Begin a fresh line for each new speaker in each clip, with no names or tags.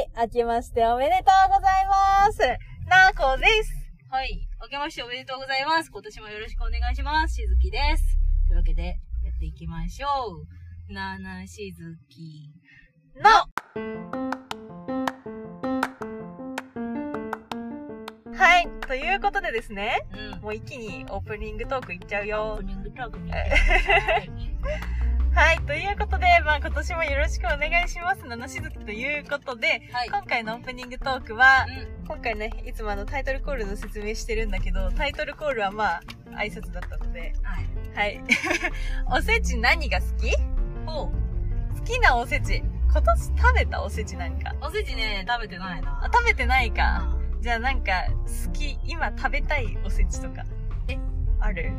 はい、明けましておめでとうございます。なーこです。
はい。明けましておめでとうございます。今年もよろしくお願いします。しずきです。というわけで、やっていきましょう。なーなーしずき。
のはい、ということでですね、
うん。
もう一気にオープニングトークいっちゃう
オ
よ
ープ。ニングトークに。
はい、ということで、まあ今年もよろしくお願いします。なのしずきということで、
はい。
今回のオープニングトークは、
うん。
今回ね、いつもあのタイトルコールの説明してるんだけど、タイトルコールはまあ挨拶だったので、
はい。
はい。おせち何が好き？
ほう。
好きなおせち。今年食べたおせちなんか？
おせちね、食べてないな。
あ、食べてないか。
あ
じゃあなんか、好き、今食べたいおせちとか。
え？
ある？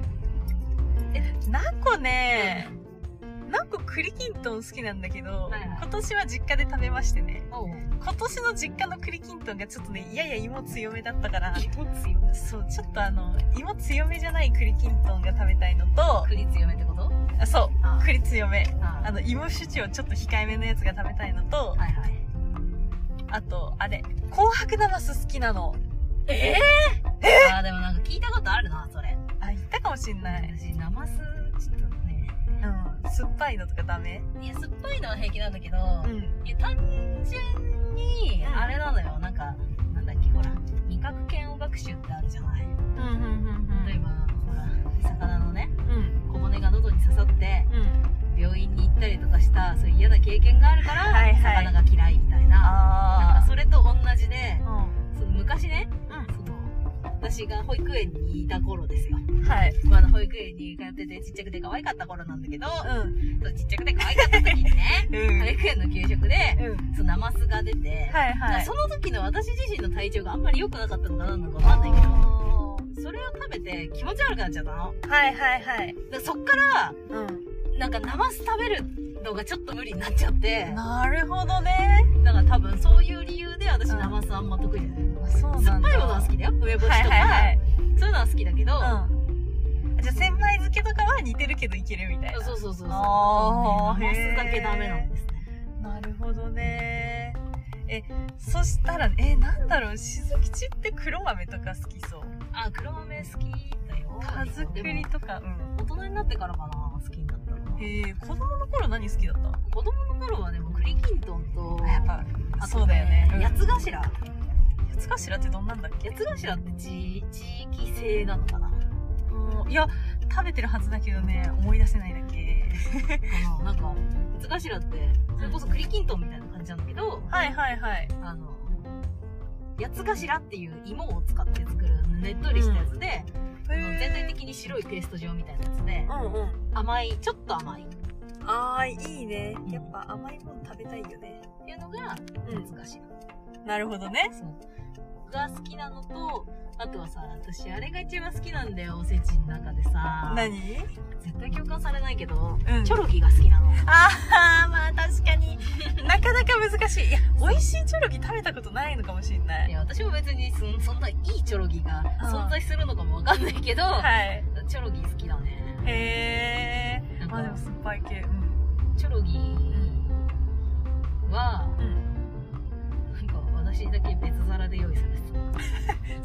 え、
なこね、なこ栗きんとん好きなんだけど、
はいはい
今年は実家で食べましてね。今年の実家の栗きんとんがちょっとね、やや芋強めだったから、
芋強め。
そう、ちょっとあの、芋強めじゃない栗きんとんが食べたいのと、
栗強めってこと？
あそう、
あ
栗強め。
あ
あの、芋主張ちょっと控えめのやつが食べたいのと、
はいはい。
あと、あれ、紅白ナマス好きなの。
ええあーでもなんか聞いたことあるな、それ。
あ、言ったかもしんない。
私、ナマス、ちょっと。
酸っぱいのとかダメ？
いや、酸っぱいのは平気なんだけど、
うん。
いや、単純に、
うん
あれなのよ、なんか、なんだっけ、ほら、味覚嫌悪学習ってあるじゃない？
うん、うん、
例えば、ほら、魚のね、
うん。
小骨が喉に刺さって、
うん。
病院に行ったりとかした、そういう嫌な経験があるから、
はいはい
魚が私が保育園にいた頃ですよ。
うん。はい。
まだ保育園に通ってて、ちっちゃくて可愛かった頃なんだけど、
うん。
そうちっちゃくて可愛かった時にね、
うん。
保育園の給食で、
うん。
そのナマスが出て、
はいはい。
その時の私自身の体調があんまり良くなかったのかなんのかわかんないけど、
ど。
それを食べて気持ち悪くなっちゃったの。
はいはいはい。
でそっから、
うん。
なんかナマス食べるのがちょっと無理になっちゃって、
なるほどね。
だから多分そういう理由で私
うん
ナマスあんま得意じゃない。
あそうなんだ。
酸っぱいものは好きだよ。梅干しとか、
はいはいはい。
そういうのは好きだけど、
うん。じゃあ、千枚漬けとかは似てるけどいけるみたいな。
そうそうそうそう。
あー
ナマスだけダメなんですね。
なるほどね。え、そしたら、え、なんだろう、しずきちって黒豆とか好きそう。
あ、黒豆好きだよ。
田作りとか、うん。
大人になってからかな、
え、子供の頃何好きだった？
子供の頃はでも栗きんとんと、
やっぱ、
あと
そうだよね。うん
八つ頭。
八つ頭ってどんなんだっけ？
八つ頭って地地域性なのかな？
うんいや、食べてるはずだけどね、思い出せないだけ。
かななんか、八つ頭って、それこそ栗きんとんみたいな感じなんだけど、
はいはいはい。
あの、八つ頭っていう芋を使って作るねっとりしたやつで、あの全体的に白いペースト状みたいなやつで、
うんうん。
甘い、ちょっと甘いっ
あー、いいね。やっぱ甘いもの食べたいよね。
ていうのが、
うん
八つ頭。
なるほどね。
が好きなのと、あとはさ、私あれが一番好きなんだよ、おせちの中でさ。
何？
絶対共感されないけど、
うん
チョロギが好きなの。
あー、まあ確かになかなか難しい。いや、美味しいチョロギ食べたことないのかもしんないい。
や、私も別にそそんないいチョロギが
うん
存在するのかもわかんないけど、
はい。
チョロギ好きだね。
へー。
なんか
まあでも酸っぱい系。
チョロギは、
うん。
私だけ別皿で用意されて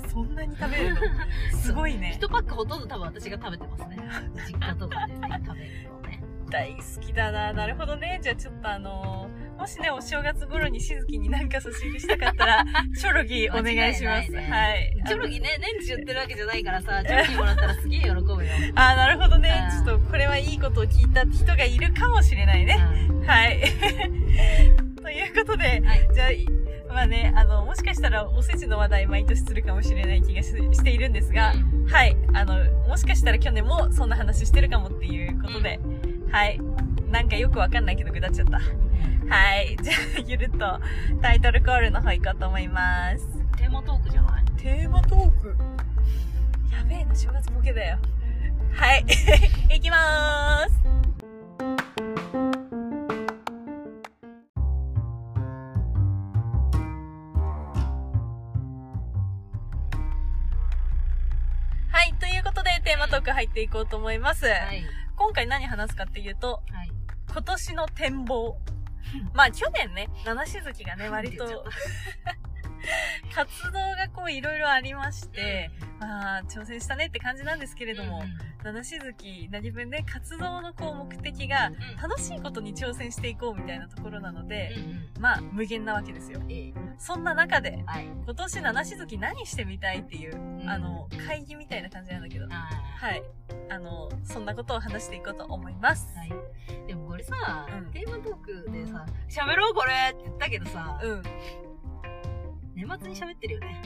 そんなに食べるの？すごい
た。
ね。
一パックほとんど多分私が食べてますね。実家とかで、ね、食べるのね。
大好きだな。なるほどね。じゃあちょっとあのーもしね、お正月頃にしずきになんか差し入れしたかったら、チョロギお願いします。
いね
はい。
チョロギね、年中売ってるわけじゃないからさ、チョロギもらったらすげえ喜ぶよ。
あー、なるほどね。
うん
ちょっとこれはいいことを聞いた人がいるかもしれないね。
うん
はい。ということで、
はい。
じゃあい、まあね、あの、もしかしたらおせちの話題毎年するかもしれない気がししているんですが、
うん
はい。あの、もしかしたら去年もそんな話してるかもっていうことで、はい。なんかよくわかんないけどぐだっちゃった。はい。じゃあ、ゆるっとタイトルコールの方行こうと思います。
テーマトークじゃない？
テーマトーク？やべえな、正月ボケだよ。はい。行きまーす。テーマトーク入っていこうと思います。
はい。
今回何話すかっていうと、
はい。
今年の展望。まあ去年ね、七しずきがね、割と 活動がこういろいろありまして、まあ挑戦したねって感じなんですけれども、七しずき何分ね、活動のこう目的が
うん
楽しいことに挑戦していこうみたいなところなので、まあ無限なわけですよ。
ええ
そんな中で、
はい。
今年七しずき何してみたいっていう、
ん
あの、会議みたいな感じなんだけど、
あ
はい。あの、そんなことを話していこうと思います。
ーはい。でもこれさ、
うん
テーマトークでさ、喋ろうこれって言ったけどさ、
うん。う
年末に喋ってるよね。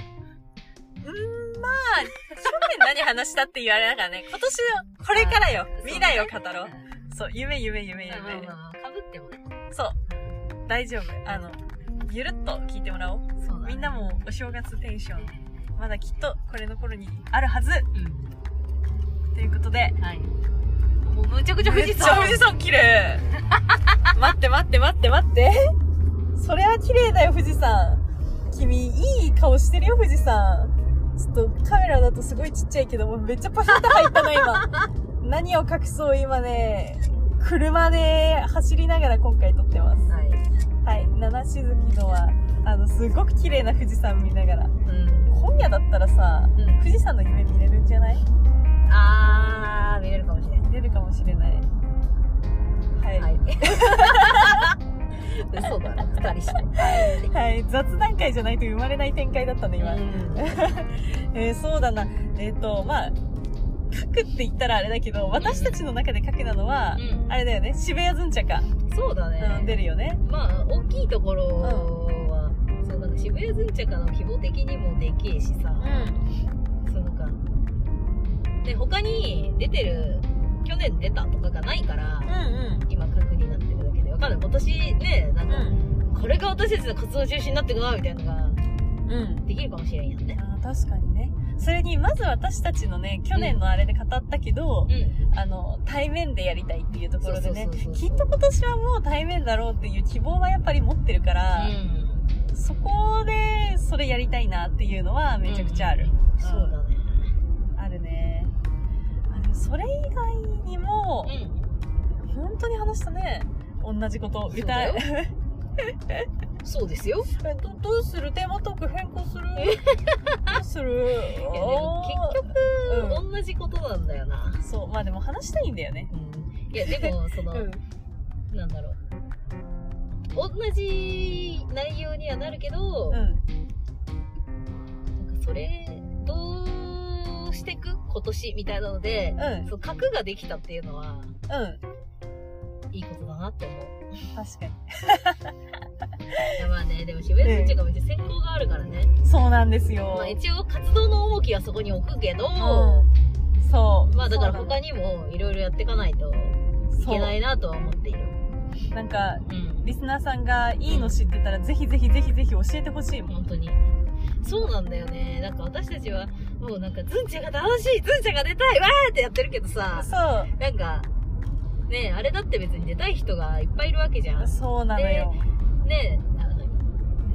ーん、まあ、去年何話したって言われながらね、今年の、これからよ未来を語ろう。
う
そう、夢夢夢夢。
まあまあまあ、かぶってもね。
そう、大丈夫。あの、ゆるっと聞いてもらおう。
そう
みんなもお正月テンション、まだきっとこれの頃にあるはず。
うん。
ということで、
はい。もうむちゃくちゃ富士山。
めっちゃ富士山綺麗 待って待って待って待って。それは綺麗だよ、富士山。君、いい顔してるよ、富士山。ちょっとカメラだとすごいちっちゃいけど、もうめっちゃパシャッと入ったの、今。何を隠そう、今ね、車で走りながら今回撮ってます。
はい。
はい、七しずきのは、あの、すごく綺麗な富士山見ながら。
うん。
今夜だったらさ、
うん
富士山の夢見れるんじゃない？
あー、見れるかもしれない。嘘だな、二人して。
はい、雑談会じゃないと生まれない展開だったね、今。
うん
えーそうだな。えっ、と、まあ、書くって言ったらあれだけど、私たちの中で書くなのは、
うん
あれだよね、渋谷ずんちゃか、
そうだね。
うん、出るよね。
まあ、大きいところは、そう、なんか渋谷ずんちゃかの規模的にもでけえしさ、
う
そうなんか、で、他に出てる、去年出たとかがないから、
ん。うん
今確になってるだけで、わかんない。今年ね、なん
うん。
か、これが私たちの活動中止になってくな、みたいなのが
うん。うん。
できるかもしれんやんね。
あー確かにね。それに、まず私たちのね、去年のあれで語ったけど、
うん。
あの、対面でやりたいっていうところでねきっと今年はもう対面だろうっていう希望はやっぱり持ってるから、
うん。
そこで、それやりたいなっていうのはめちゃくちゃある。
うんそうだね。
あるね。あでもそれ以外にも、
うん。
本当に話したね。同じこと。歌
だよ
え。
そうですよ。
えどどうする？テーマトーク変更する？どうする？
いやでも結局、
うん
同じことなんだよな。
そう。まあでも話したいんだよね。
うん。いや、でも、その、
うん。
なんだろう。同じ内容にはなるけど、
うん。
なんかそれ、どうしてく？今年みたいなので、
うん
そう、核ができたっていうのは、
うん。
いいことだなって思う。
確かに。
まあね、でも渋谷選手がめっちゃ選考があるからね。
そうなんですよ。
まあ一応活動の重きはそこに置くけど、
うん。そう。
まあだから他にもいろいろやっていかないといけないなとは思っている。
なんか、
うん。
リスナーさんがいいの知ってたら、ぜひぜひぜひぜひ教えてほしいもん。
本当に。そうなんだよね。なんか私たちは、もうなんか、ズンチャが楽しいズンチャが出たいわーってやってるけどさ、
そう。
なんか、ねあれだって別に出たい人がいっぱいいるわけじゃん。
そうなのよ。
ねあの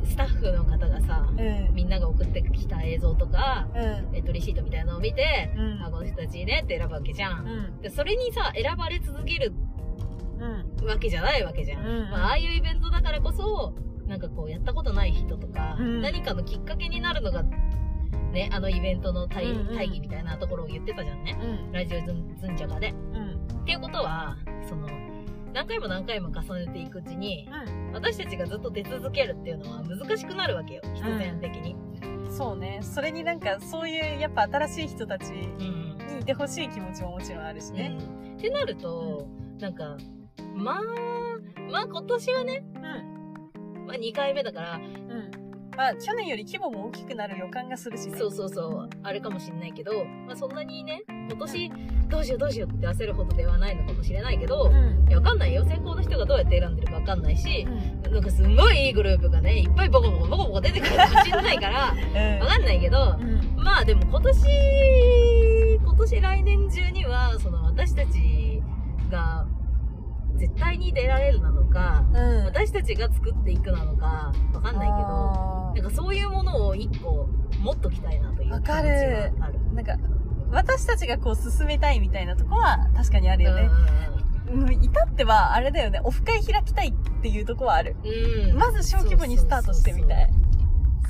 スタッフの方がさ、
うん。
みんなが送ってきた映像とか、
うん。
えっと、レシートみたいなのを見て、
うん
あ、この人たちいいねって選ぶわけじゃ。
うんん。
で、それにさ、選ばれ続ける
うん。
わけじゃないわけじゃん。
うん
まあ、ああいうイベントだからこそ、なんかこう、やったことない人とか、
うん
何かのきっかけになるのが、ね、あのイベントの対,、
うんうん
会議みたいなところを言ってたじゃんね。
うん。
ラジオズンズンチャ。
うん。
っていうことは、その、何回も何回も重ねていくうちに、私たちがずっと出続けるっていうのは難しくなるわけよ、必然的に。
うん。そうね。それになんか、そういう、やっぱ新しい人たちに
うん。
いてほしい気持ちももちろんあるしね。
うんってなると、なんか、まあ、まあ今年はね、
うん。
まあ2回目だから、
うん。まあ、去年より規模も大きくなる予感がするしね。
そうそうそう、あれかもしんないけど、まあそんなにね、今年どうしようどうしようって焦るほどではないのかもしれないけど、
うん。
いやわかんないよ。先行の人がどうやって選んでるかわかんないし
う、ん。
なんかすんごいいいグループがね、いっぱいボコボコボコボコ出てくるかもしんないから、
うん
わかんないけど、
うん。
まあでも今年、今年来年中には、その私たちが絶対に出られるなのか、
うん。
私たちが作っていくなのか、わかんないけど、
あ
なんかそういうものを一個持っときたいなという
わか
気持ち
る
がある。
ーなんか、私たちがこう進めたいみたいなとこは確かにあるよね。至っては、あれだよね、オフ会開きたいっていうとこはある。
うん。
まず小規模にスタートしてみたい。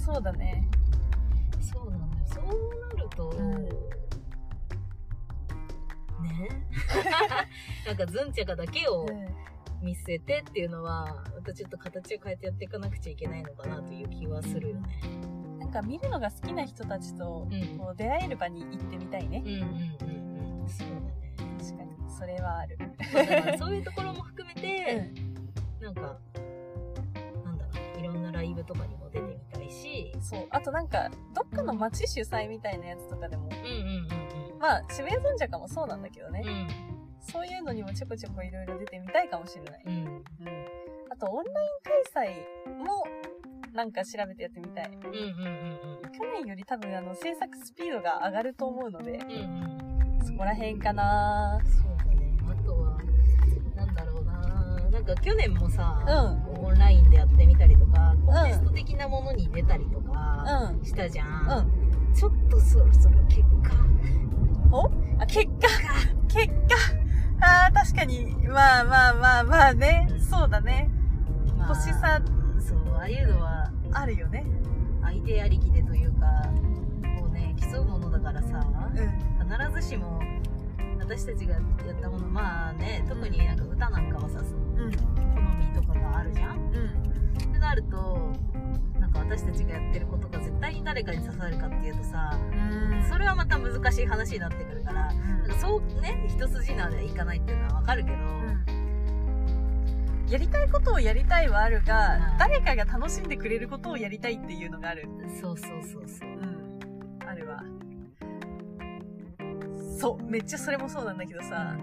そうだね。
そうな。そうなると、
うん
ね なんかズンチャカだけを
うん
見据えてっていうのは、またちょっと形を変えてやっていかなくちゃいけないのかなという気はするよね。
なんか見るのが好きな人たちと
うん
こう出会える場に行ってみたいね
うん。うんうんうん。そうだね。
確かに。それはある。
そういうところも含め
う
て、
ん。
なんか、なんだろう、いろんなライブとかにも出てみたいし、
そう。あとなんか、どっかの街主催みたいなやつとかでも、
うんうんうん
まあ、渋谷神社かもそうなんだけどね。
うん。
そういうのにもちょこちょこいろいろ出てみたいかもしれない。
うん。うん。
うん。あと、オンライン開催も、なんか調べてやってみたい。
うんうんうん
去年より多分、あの、制作スピードが上がると思うので、
うん。うんうん。
そこら辺かな
そうだね。あとは、なんだろうななんか去年もさ、
う
オンラインでやってみたりとか、コンテスト的なものに出たりとか、
うん。
したじゃ。
うんん。
ちょっとそろそろ結果
お？あ、結果 結果ああ、確かに。まあまあまあまあね。そうだね。
まあ
年差
そう、ああいうのは、
あるよね。
相手ありきでというか、こうね、競うものだからさ、
うん。
必ずしも、私たちがやったもの、まあね、特になんか歌なんかはさ、
うん。
好みとかがあるじゃん
うん。
ってなると、か私たちがやってることが絶対に誰かに刺さるかっていうとさ、
うん。
それはまた難しい話になってくるから、なんかそうね、一筋縄ではいかないっていうのはわかるけど、
やりたいことをやりたいはあるが、
うん
誰かが楽しんでくれることをやりたいっていうのがある。
そうそうそうそう。
うん。あるわ。そう。めっちゃそれもそうなんだけどさ、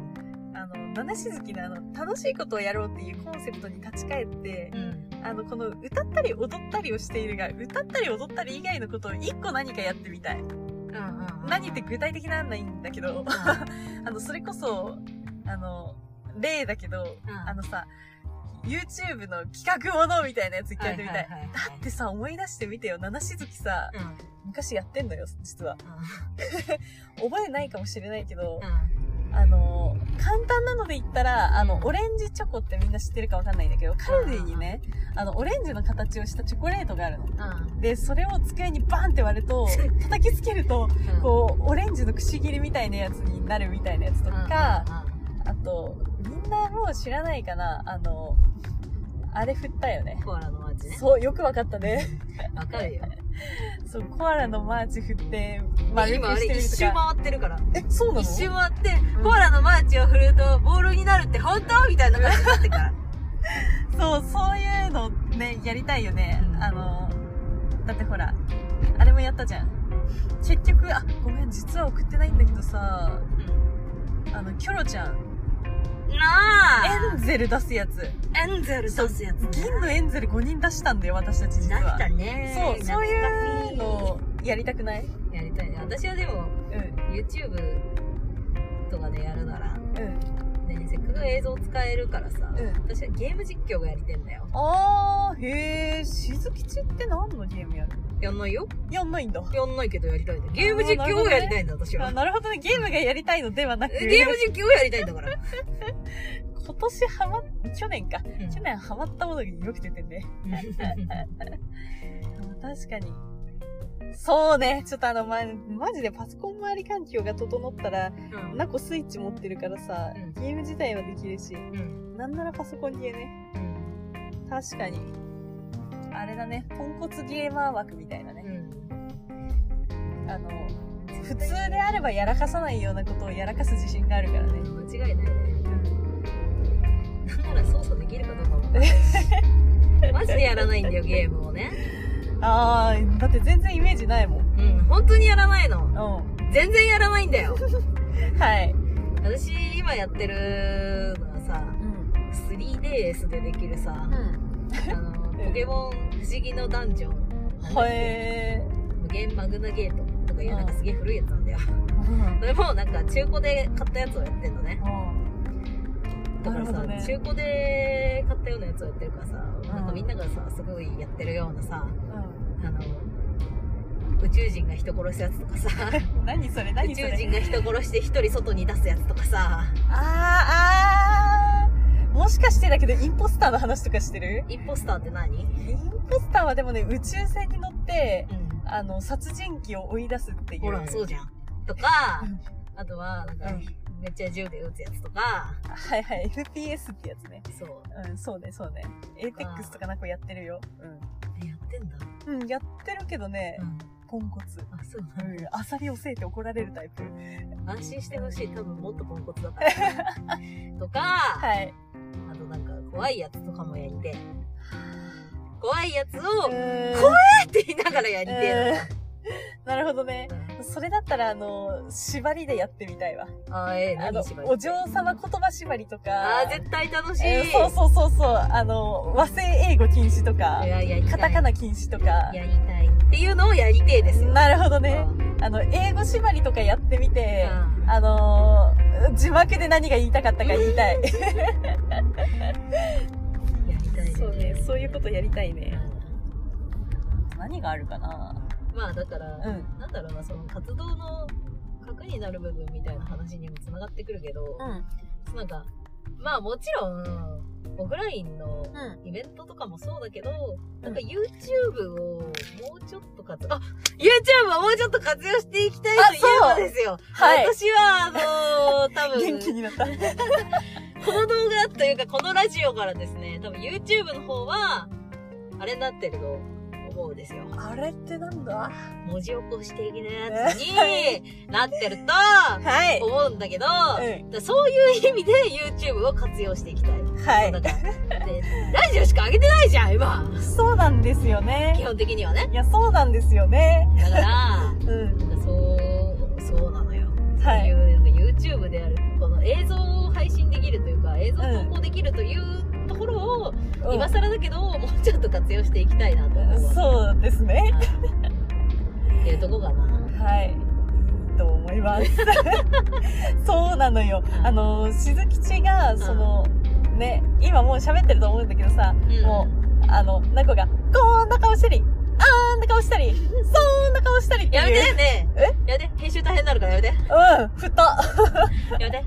あの、七しずきのあの、楽しいことをやろうっていうコンセプトに立ち返って
う、ん。
あの、この歌ったり踊ったりをしているが、歌ったり踊ったり以外のことを一個何かやってみたい。
うんうん。
何って具体的なんないんだけど、あの、それこそ、あの、例だけど、
うん
あのさ、YouTube の企画ものみたいなやつ一回やってみたい。
はいはいはいはい
だってさ、思い出してみてよ。七しずきさ、
うん。うん。
昔やってんのよ、実は。覚えないかもしれないけど、
う
あの、簡単なので言ったら、あの、
うん
オレンジチョコってみんな知ってるかわかんないんだけど、カルディにね、あの、オレンジの形をしたチョコレートがあるの。
ん。うん。
で、それを机にバンって割ると、叩きつけると、
うん
こう、オレンジのくし切りみたいなやつになるみたいなやつとか、あと、みんなもう知らないかなあの、あれ振ったよね。
コアラのマーチね。
そう、よくわかったね。
わかるよ。
そう、コアラのマーチ振って、丸く
今あれ
してみると
一周
か。
回ってるから。
え、そうなの？
一周回って、
うん
コアラのマーチを振るとボールになるって本当？みたいな感じになってから。
そう、そういうのね、やりたいよね。
うん
あの、だってほら、あれもやったじゃん。結局、あ、ごめん、実は送ってないんだけどさ、あの、キョロちゃん、
なあ
エンゼル出すやつ。
エンゼル出すやつね。
銀のエンゼル5人出したんだよ、私たち実は。
出したね。
そう、そういうのをやりたくない？
やりたいね。私はでも、
うん、
YouTube とかでやるなら、
うん。
ね、せっかく映像使えるからさ、
うん
私はゲーム実況がやりてんだよ。
あー、へー、しずきちって何のゲームやる
やんないよ
やんないんだ。
やんないけどやりたいんだよ。ゲーム実況をやりたいんだ、私は
あ。なるほどね、ゲームがやりたいのではなく、
ゲーム実況をやりたいんだから。
今年ハマっ、去年か。
うん
去年ハマったものがよく出てんね。確かに。そうね。ちょっとあの、ま、マジでパソコン周り環境が整ったら、
うん
ナコスイッチ持ってるからさ、
うん
ゲーム自体はできるし、
うん
なんならパソコンゲーね。
うん
確かに。あれだね、ポンコツゲーマー枠みたいなね。あの、普通であればやらかさないようなことをやらかす自信があるからね。
間違いないね。なんなら操作できるかどうかもわかんないし。マジでやらないんだよ、ゲームをね。
あー、だって全然イメージないもん。
うん、本当にやらないの。
うん。
全然やらないんだよ。
はい。
私、今やってるのはさ、
うん。
3DS でできるさ、
うん。
あの、ポケモン不思議のダンジョン。
へ
無限マグナゲートとかいうなんかすげえ古いやつなんだよ。
ー。
それもなんか中古で買ったやつをやってんのね。
うん。
だからさ、
ね
中古で買ったようなやつをやってるからさ、なんかみんながさ、すごいやってるようなさ、あの、宇宙人が人殺すやつとかさ、
うん。何それ
宇
何それ
宙人が人殺して一人外に出すやつとかさ、
あー、あー。もしかしてだけど、インポスターの話とかしてる？
インポスターって何？
インポスターはでもね、宇宙船に乗って、
うん。
あの、殺人鬼を追い出すっていう。
ほら、そうじゃん。とか、
うん
あとは、なんか、
うん
めっちゃ銃で撃つやつとか、
はいはい、FPS ってやつね。
そう。
うん、そうね、そうね。エーペックスとかなんかやってるよ。
えやってんだ？
うん。うん、やってるけどね、
うん。
ポンコツ。
あ、そう
う
なんだ。
ん、アサリをせいて怒られるタイプ。
安心してほしい。多分もっとポンコツだから。とか、
はい。
怖いやつとかもやりてえ。怖いやつを、
う
怖
ーん
って言いながらやりてえ
なるほどね。
の。
それだったら、あの、縛りでやってみたいわ。
あ、えー、何縛、り？
お嬢様言葉縛りとか。
あー、絶対楽しい。
えーそうそうそうそう。あの、和製英語禁止とか
い、や、い。
カタカナ禁止とか。
やりたい。っていうのをやりてえですよ。
なるほどね。
うん
あの、英語縛りとかやってみて、
うん
あのー字幕で何が言いたかったか言いたい。
やりたいね。
そうね、そういうことやりたいね。
う
何があるかな。
んまあ、だから、
うん。
なんだろうな、その活動の核になる部分みたいな話にもつながってくるけど、
うん。
なんか、まあもちろん、オフラインの
うん。
イベントとかもそうだけど、なんか
う
YouTube をもうちょっと活用、あ !YouTube をもうちょっと活用していきたい
あ
というのですよ。
はい
私は、あのー多分、
元気になった。
この動画というかこのラジオからですね、多分 YouTube の方は、あれになってると思うんですよ。
あれってなんだ？
文字起こし的なやつになってると
はい。
思うんだけど、
うん
そういう意味で YouTube を活用していきたい。
はい
だ。からでラジオしか上げてないじゃん、今。
そうなんですよ
基
ね。
本的にはね。
いや、そうなんですよね。
だから、
うん。
そう、そうなのよ。
はい
YouTube である、この映像を配信できるというか、映像投稿できるというところを、
うん
今更だけど、もうちょっと活用していきたいなと思うわ。
そうですね。
はい っていうとこかな。
はい。いいと思います。そうなのよ。あの、しずきちが、その、ね、今もう喋ってると思うんだけどさ、
うん
もう、あの、なこが、こんな顔したり、あんな顔したり、そんな顔したりっていう。
やめてね
え？
やめて編集大変になるからやめて
うん、ふと。
やめて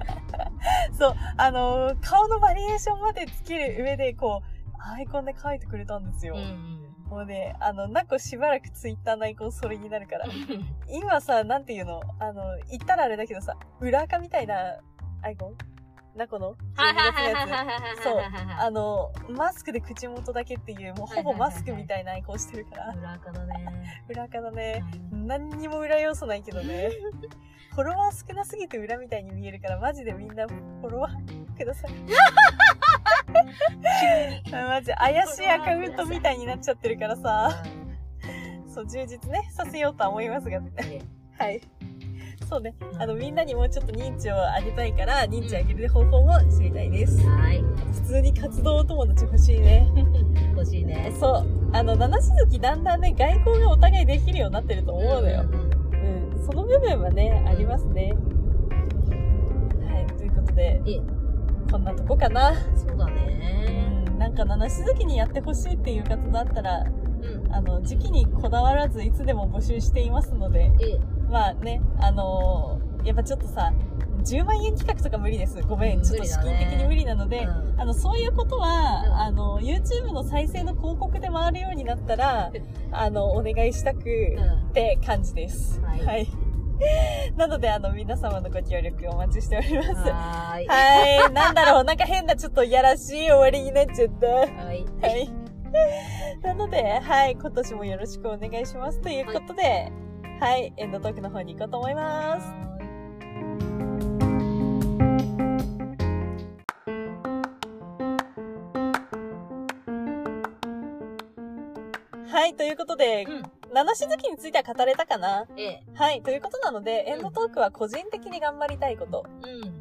そう、あのー顔のバリエーションまでつける上で、こう、アイコンで書いてくれたんですよ。
うん
もうね、あの、なこしばらくツイッターのアイコンそれになるから。今さ、なんていうの？あの、言ったらあれだけどさ、裏垢みたいなアイコン？なこの12月のやつ。そう。あの、マスクで口元だけっていう、もうほぼマスクみたいなアイコンしてるから、
裏垢だね。
裏垢だね。何にも裏要素ないけどね。フォロワー少なすぎて裏みたいに見えるから、マジでみんなフォロワーください。
急に。
マジ怪しいアカウントみたいになっちゃってるからさ、そう、充実ね、させようとは思いますが、はい。そうね。あの、みんなにもうちょっと認知を上げたいから、認知上げる方法も知りたいです。
はい。
普通に活動友達欲しいね。
欲しいね。
そう。あの、七しずきだんだんね、外交がお互いできるようになってると思うのよ。うん。その部分はね、ありますね。はい。ということで、
え、
こんなとこかな。
そうだ
う
ね。
ん。なんか七しずきにやってほしいっていう活動あったら、
うん。
あの、時期にこだわらずいつでも募集していますので、
え、
まあね、あのーやっぱちょっとさ、10万円企画とか無理です。ごめん。ちょっと資金的に無理なので、
うん
あの、そういうことは、
うん
あの、YouTube の再生の広告で回るようになったら、あの、お願いしたく、
うん
って感じです。
はい
なので、あの、皆様のご協力お待ちしております。は
い。
い。なんだろう、なんか変なちょっといやらしい終わりになっちゃった。
はい。
はい。なので、はい、今年もよろしくお願いします。ということで、はい、エンドトークの方に行こうと思います。はい、ということで、
うん。
七しずきについては語れたかな？
え、
はい、ということなので、エンドトークは個人的に頑張りたいこと。
うん。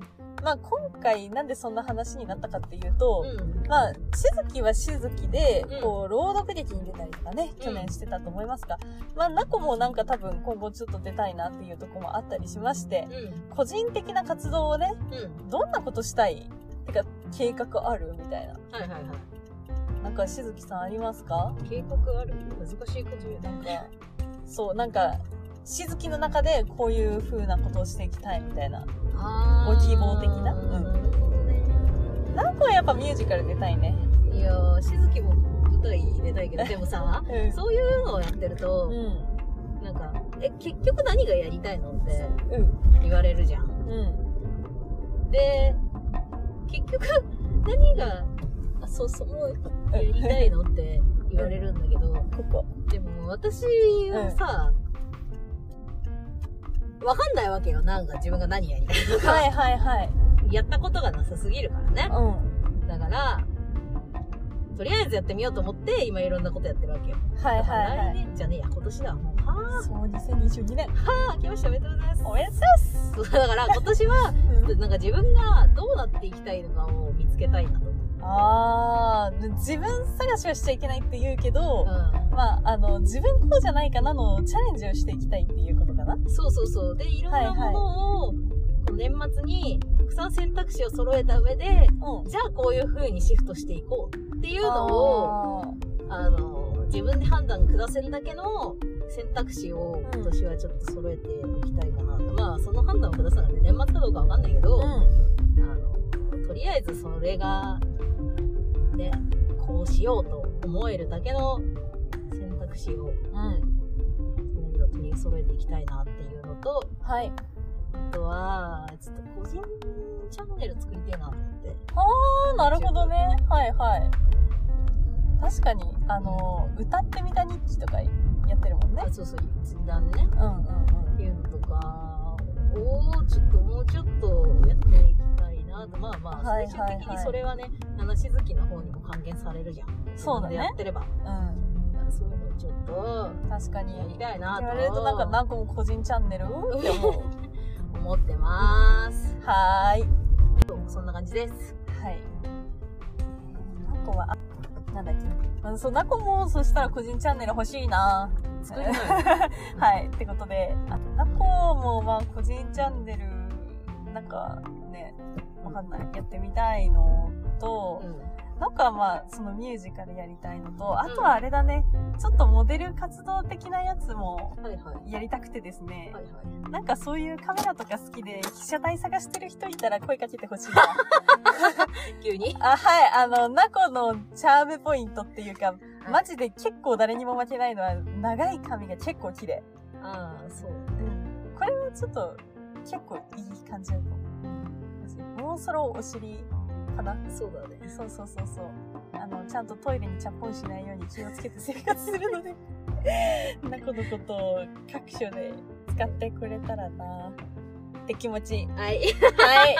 まあ、今回なんでそんな話になったかっていうと、
うん。
まあ、しずきはしずきで
うん、
こう、朗読劇に出たりとかね、去年してたと思いますが、まあ、なこもなんか多分今後ちょっと出たいなっていうところもあったりしまして、
うん。
個人的な活動をね、
うん。
どんなことしたいてか、計画あるみたいな。
はいはいはい。
なんか、しずきさんありますか？
計画ある？難しいこと言う
なんか、そう、なんか、しずきの中でこういう風なことをしていきたいみたいな。
あ
ご希望的な？うん
な
んかはやっぱミュージカル出たいね。
いやー、しずきも舞台出たいけど、でもさ、
うん
そういうのをやってると、
うん。
なんか、え、結局何がやりたいのって
うん。
言われるじゃん。
うん。
で、結局、何が、あ、そうそう、やりたいのって言われるんだけど、
ここ。
でも私はさ、わかんないわけよ。なんか自分が何やりたいのか。
はいはいはい。
やったことがなさすぎるからね。
うん。
だから、とりあえずやってみようと思って、今いろんなことやってるわけよ。
はいはいはい。
来年じゃねえや、今年だ。もう、は
そう、2022年。
ぁ、はぁ、来ました。おめでとうございます。
おめでとうございます。
そうだから今年は、
うん
なんか自分がどうなっていきたいのかを見つけたいなと。
あー、自分探しはしちゃいけないって言うけど、
う
まあ、あの、自分こうじゃないかなのチャレンジをしていきたいっていうことかな。
ん。そうそうそう。で、いろんなものを、この年末にたくさん選択肢を揃えた上で、
うん。
じゃあこういう風にシフトしていこうっていうのを、
あ
あの、自分で判断下せんだけの選択肢を今年はちょっと揃えておきたいかなと。まあ、その判断を下すのはね、年末かどうかわかんないけど、
ー
あの、とりあえずそれが、ね、こうしようと思えるだけの選択肢を、
うん。うん。
とりあえず取り揃えていきたいなっていうのと、
はい。
あとは、ちょっと個人チャンネル作りたいなと思って。
あー、なるほどね。はいはい。確かに、あの、歌ってみた日記とかやってるもんね
あ。そうそう、ツイッターでね。
うんうんうん。
っていうのとかをちょっともうちょっとたいなとまあまあ
はい
最終的にそれはね七しずきの方にも還元されるじゃん
そうだね
やってれば
う
そういうのをちょっと
ん。確かに。
やりたいな
言われるとなんか何個も個人チャンネル？って思う。
と思ってます
はーい。
そんな感じです
はい。ナコは、あ、なんだっけ？うんそう、ナコも、そしたら個人チャンネル欲しいな
作
はい。ってことで、あナコも、まあ、個人チャンネル、なんか、かんない。やってみたいのと、なんかまあ、そのミュージカルやりたいのと、あとはあれだね、ちょっとモデル活動的なやつもやりたくてですね、
はいはい
なんかそういうカメラとか好きで、被写体探してる人いたら声かけてほしいな。
急に？
あ、はい。あの、ナコのチャームポイントっていうか、
はい
マジで結構誰にも負けないのは、長い髪が結構綺麗。
ああそう
うん。これはちょっと、結構いい感じだと思う。もうそろお尻かな？
そうだね
そうそうそうそう。あの、ちゃんとトイレにチャポンしないように気をつけて生活するので、ナコのことを各所で使ってくれたらなって気持ち。
はい
はい。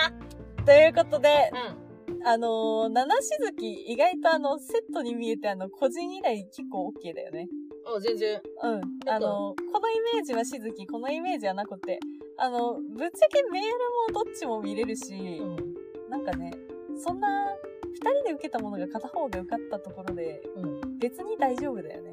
ということで、
うん
あのー、七しずき、意外とあの、セットに見えてあの、個人依頼結構 OK だよね。
あ全然
うん。あのー、このイメージはしずき、このイメージはなくて、あの、ぶっちゃけメールもどっちも見れるし、
うん
なんかね、そんな、二人で受けたものが片方が受かったところで、
うん
別に大丈夫だよね。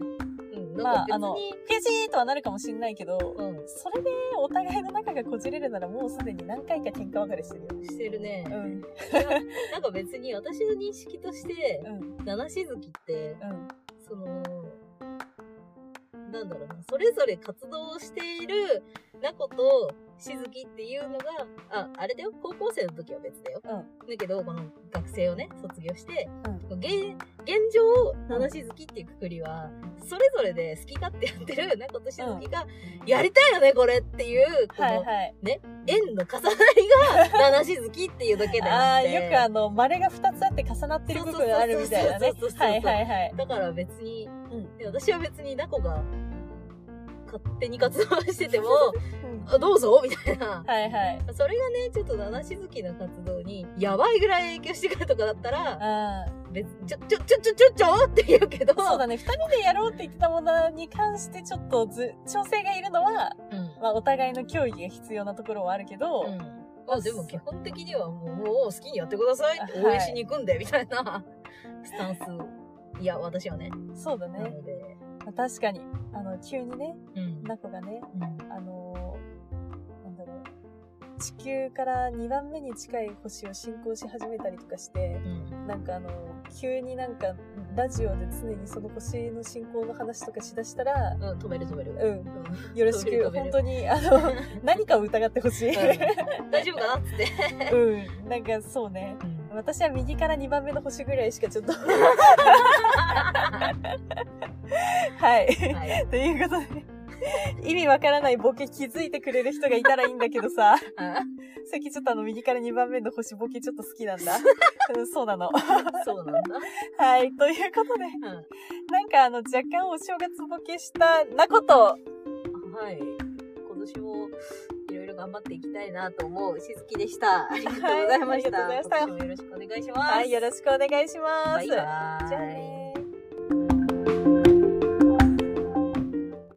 うん
まあ、あの、悔しいとはなるかもしんないけど、
うん
それでお互いの仲がこじれるならもうすでに何回か喧嘩別れしてるよ。
してるね、
うん。
なんか別に私の認識として
うん。
七しずきって
うん。
その、なんだろうな、それぞれ活動しているナコとしずきっていうのが、あ、あれだよ、高校生の時は別だよ。
うん。
だけど、この学生をね、卒業して、
うん。
現、現状、七しずきっていうくくりは、それぞれで好き勝手やってるナコとしずきが、やりたいよね、これっていう、この、
はいはい。
円の重なりが、七しずきっていうだけで
ああ。よくあの、丸が2つあって重なってる部分あるみたいなねはいはいはい。
だから別に、
うん。
で私は別にナコが勝手に活動してても、
うん
あどうぞみたいな。
はいはい。
それがね、ちょっと七しずきの活動に、やばいぐらい影響してくるとかだったら、
あ
別ちょ、ちょ、ちょ、ちょ、ちょ、ちょって言うけど、
あ。そうだね。二人でやろうって言ってたものに関してちょっとず、調整がいるのは、
うん。
まあお互いの協議が必要なところはあるけど、
うん。まあでも基本的にはもう、もう好きにやってくださいって
はい
応援しに行くんで、みたいなスタンス。いや、私はね。
そうだね。
なので、
まあ確かに、あの、急にね、
うん。
ナコがね、
うん
あのーなんだろう、地球から2番目に近い星を進行し始めたりとかして、
うん。
なんかあの、急になんか、ラジオで常にその星の進行の話とかしだしたら、
うん、止める止める。
うん、
うん
よろしく、本当に、あの、何かを疑ってほしい。
うん大丈夫かなって。
うん、なんかそうね。
うん
私は右から2番目の星ぐらいしかちょっと。はい。
はい。
ということで、意味わからないボケ気づいてくれる人がいたらいいんだけどさ、さっきちょっとあの右から2番目の星ボケちょっと好きなんだ。う んそうなの。
そうなんだ。
はい。ということで、
うん。
なんかあの若干お正月ボケしたなこと、
はい。今年もいろ頑張っていきたいなと思うしずきでした。ありがとうございました。
はいありがとうございました
よろしくお願いします。
はい、よろしくお願いします。
バイバーイ。
じゃあねー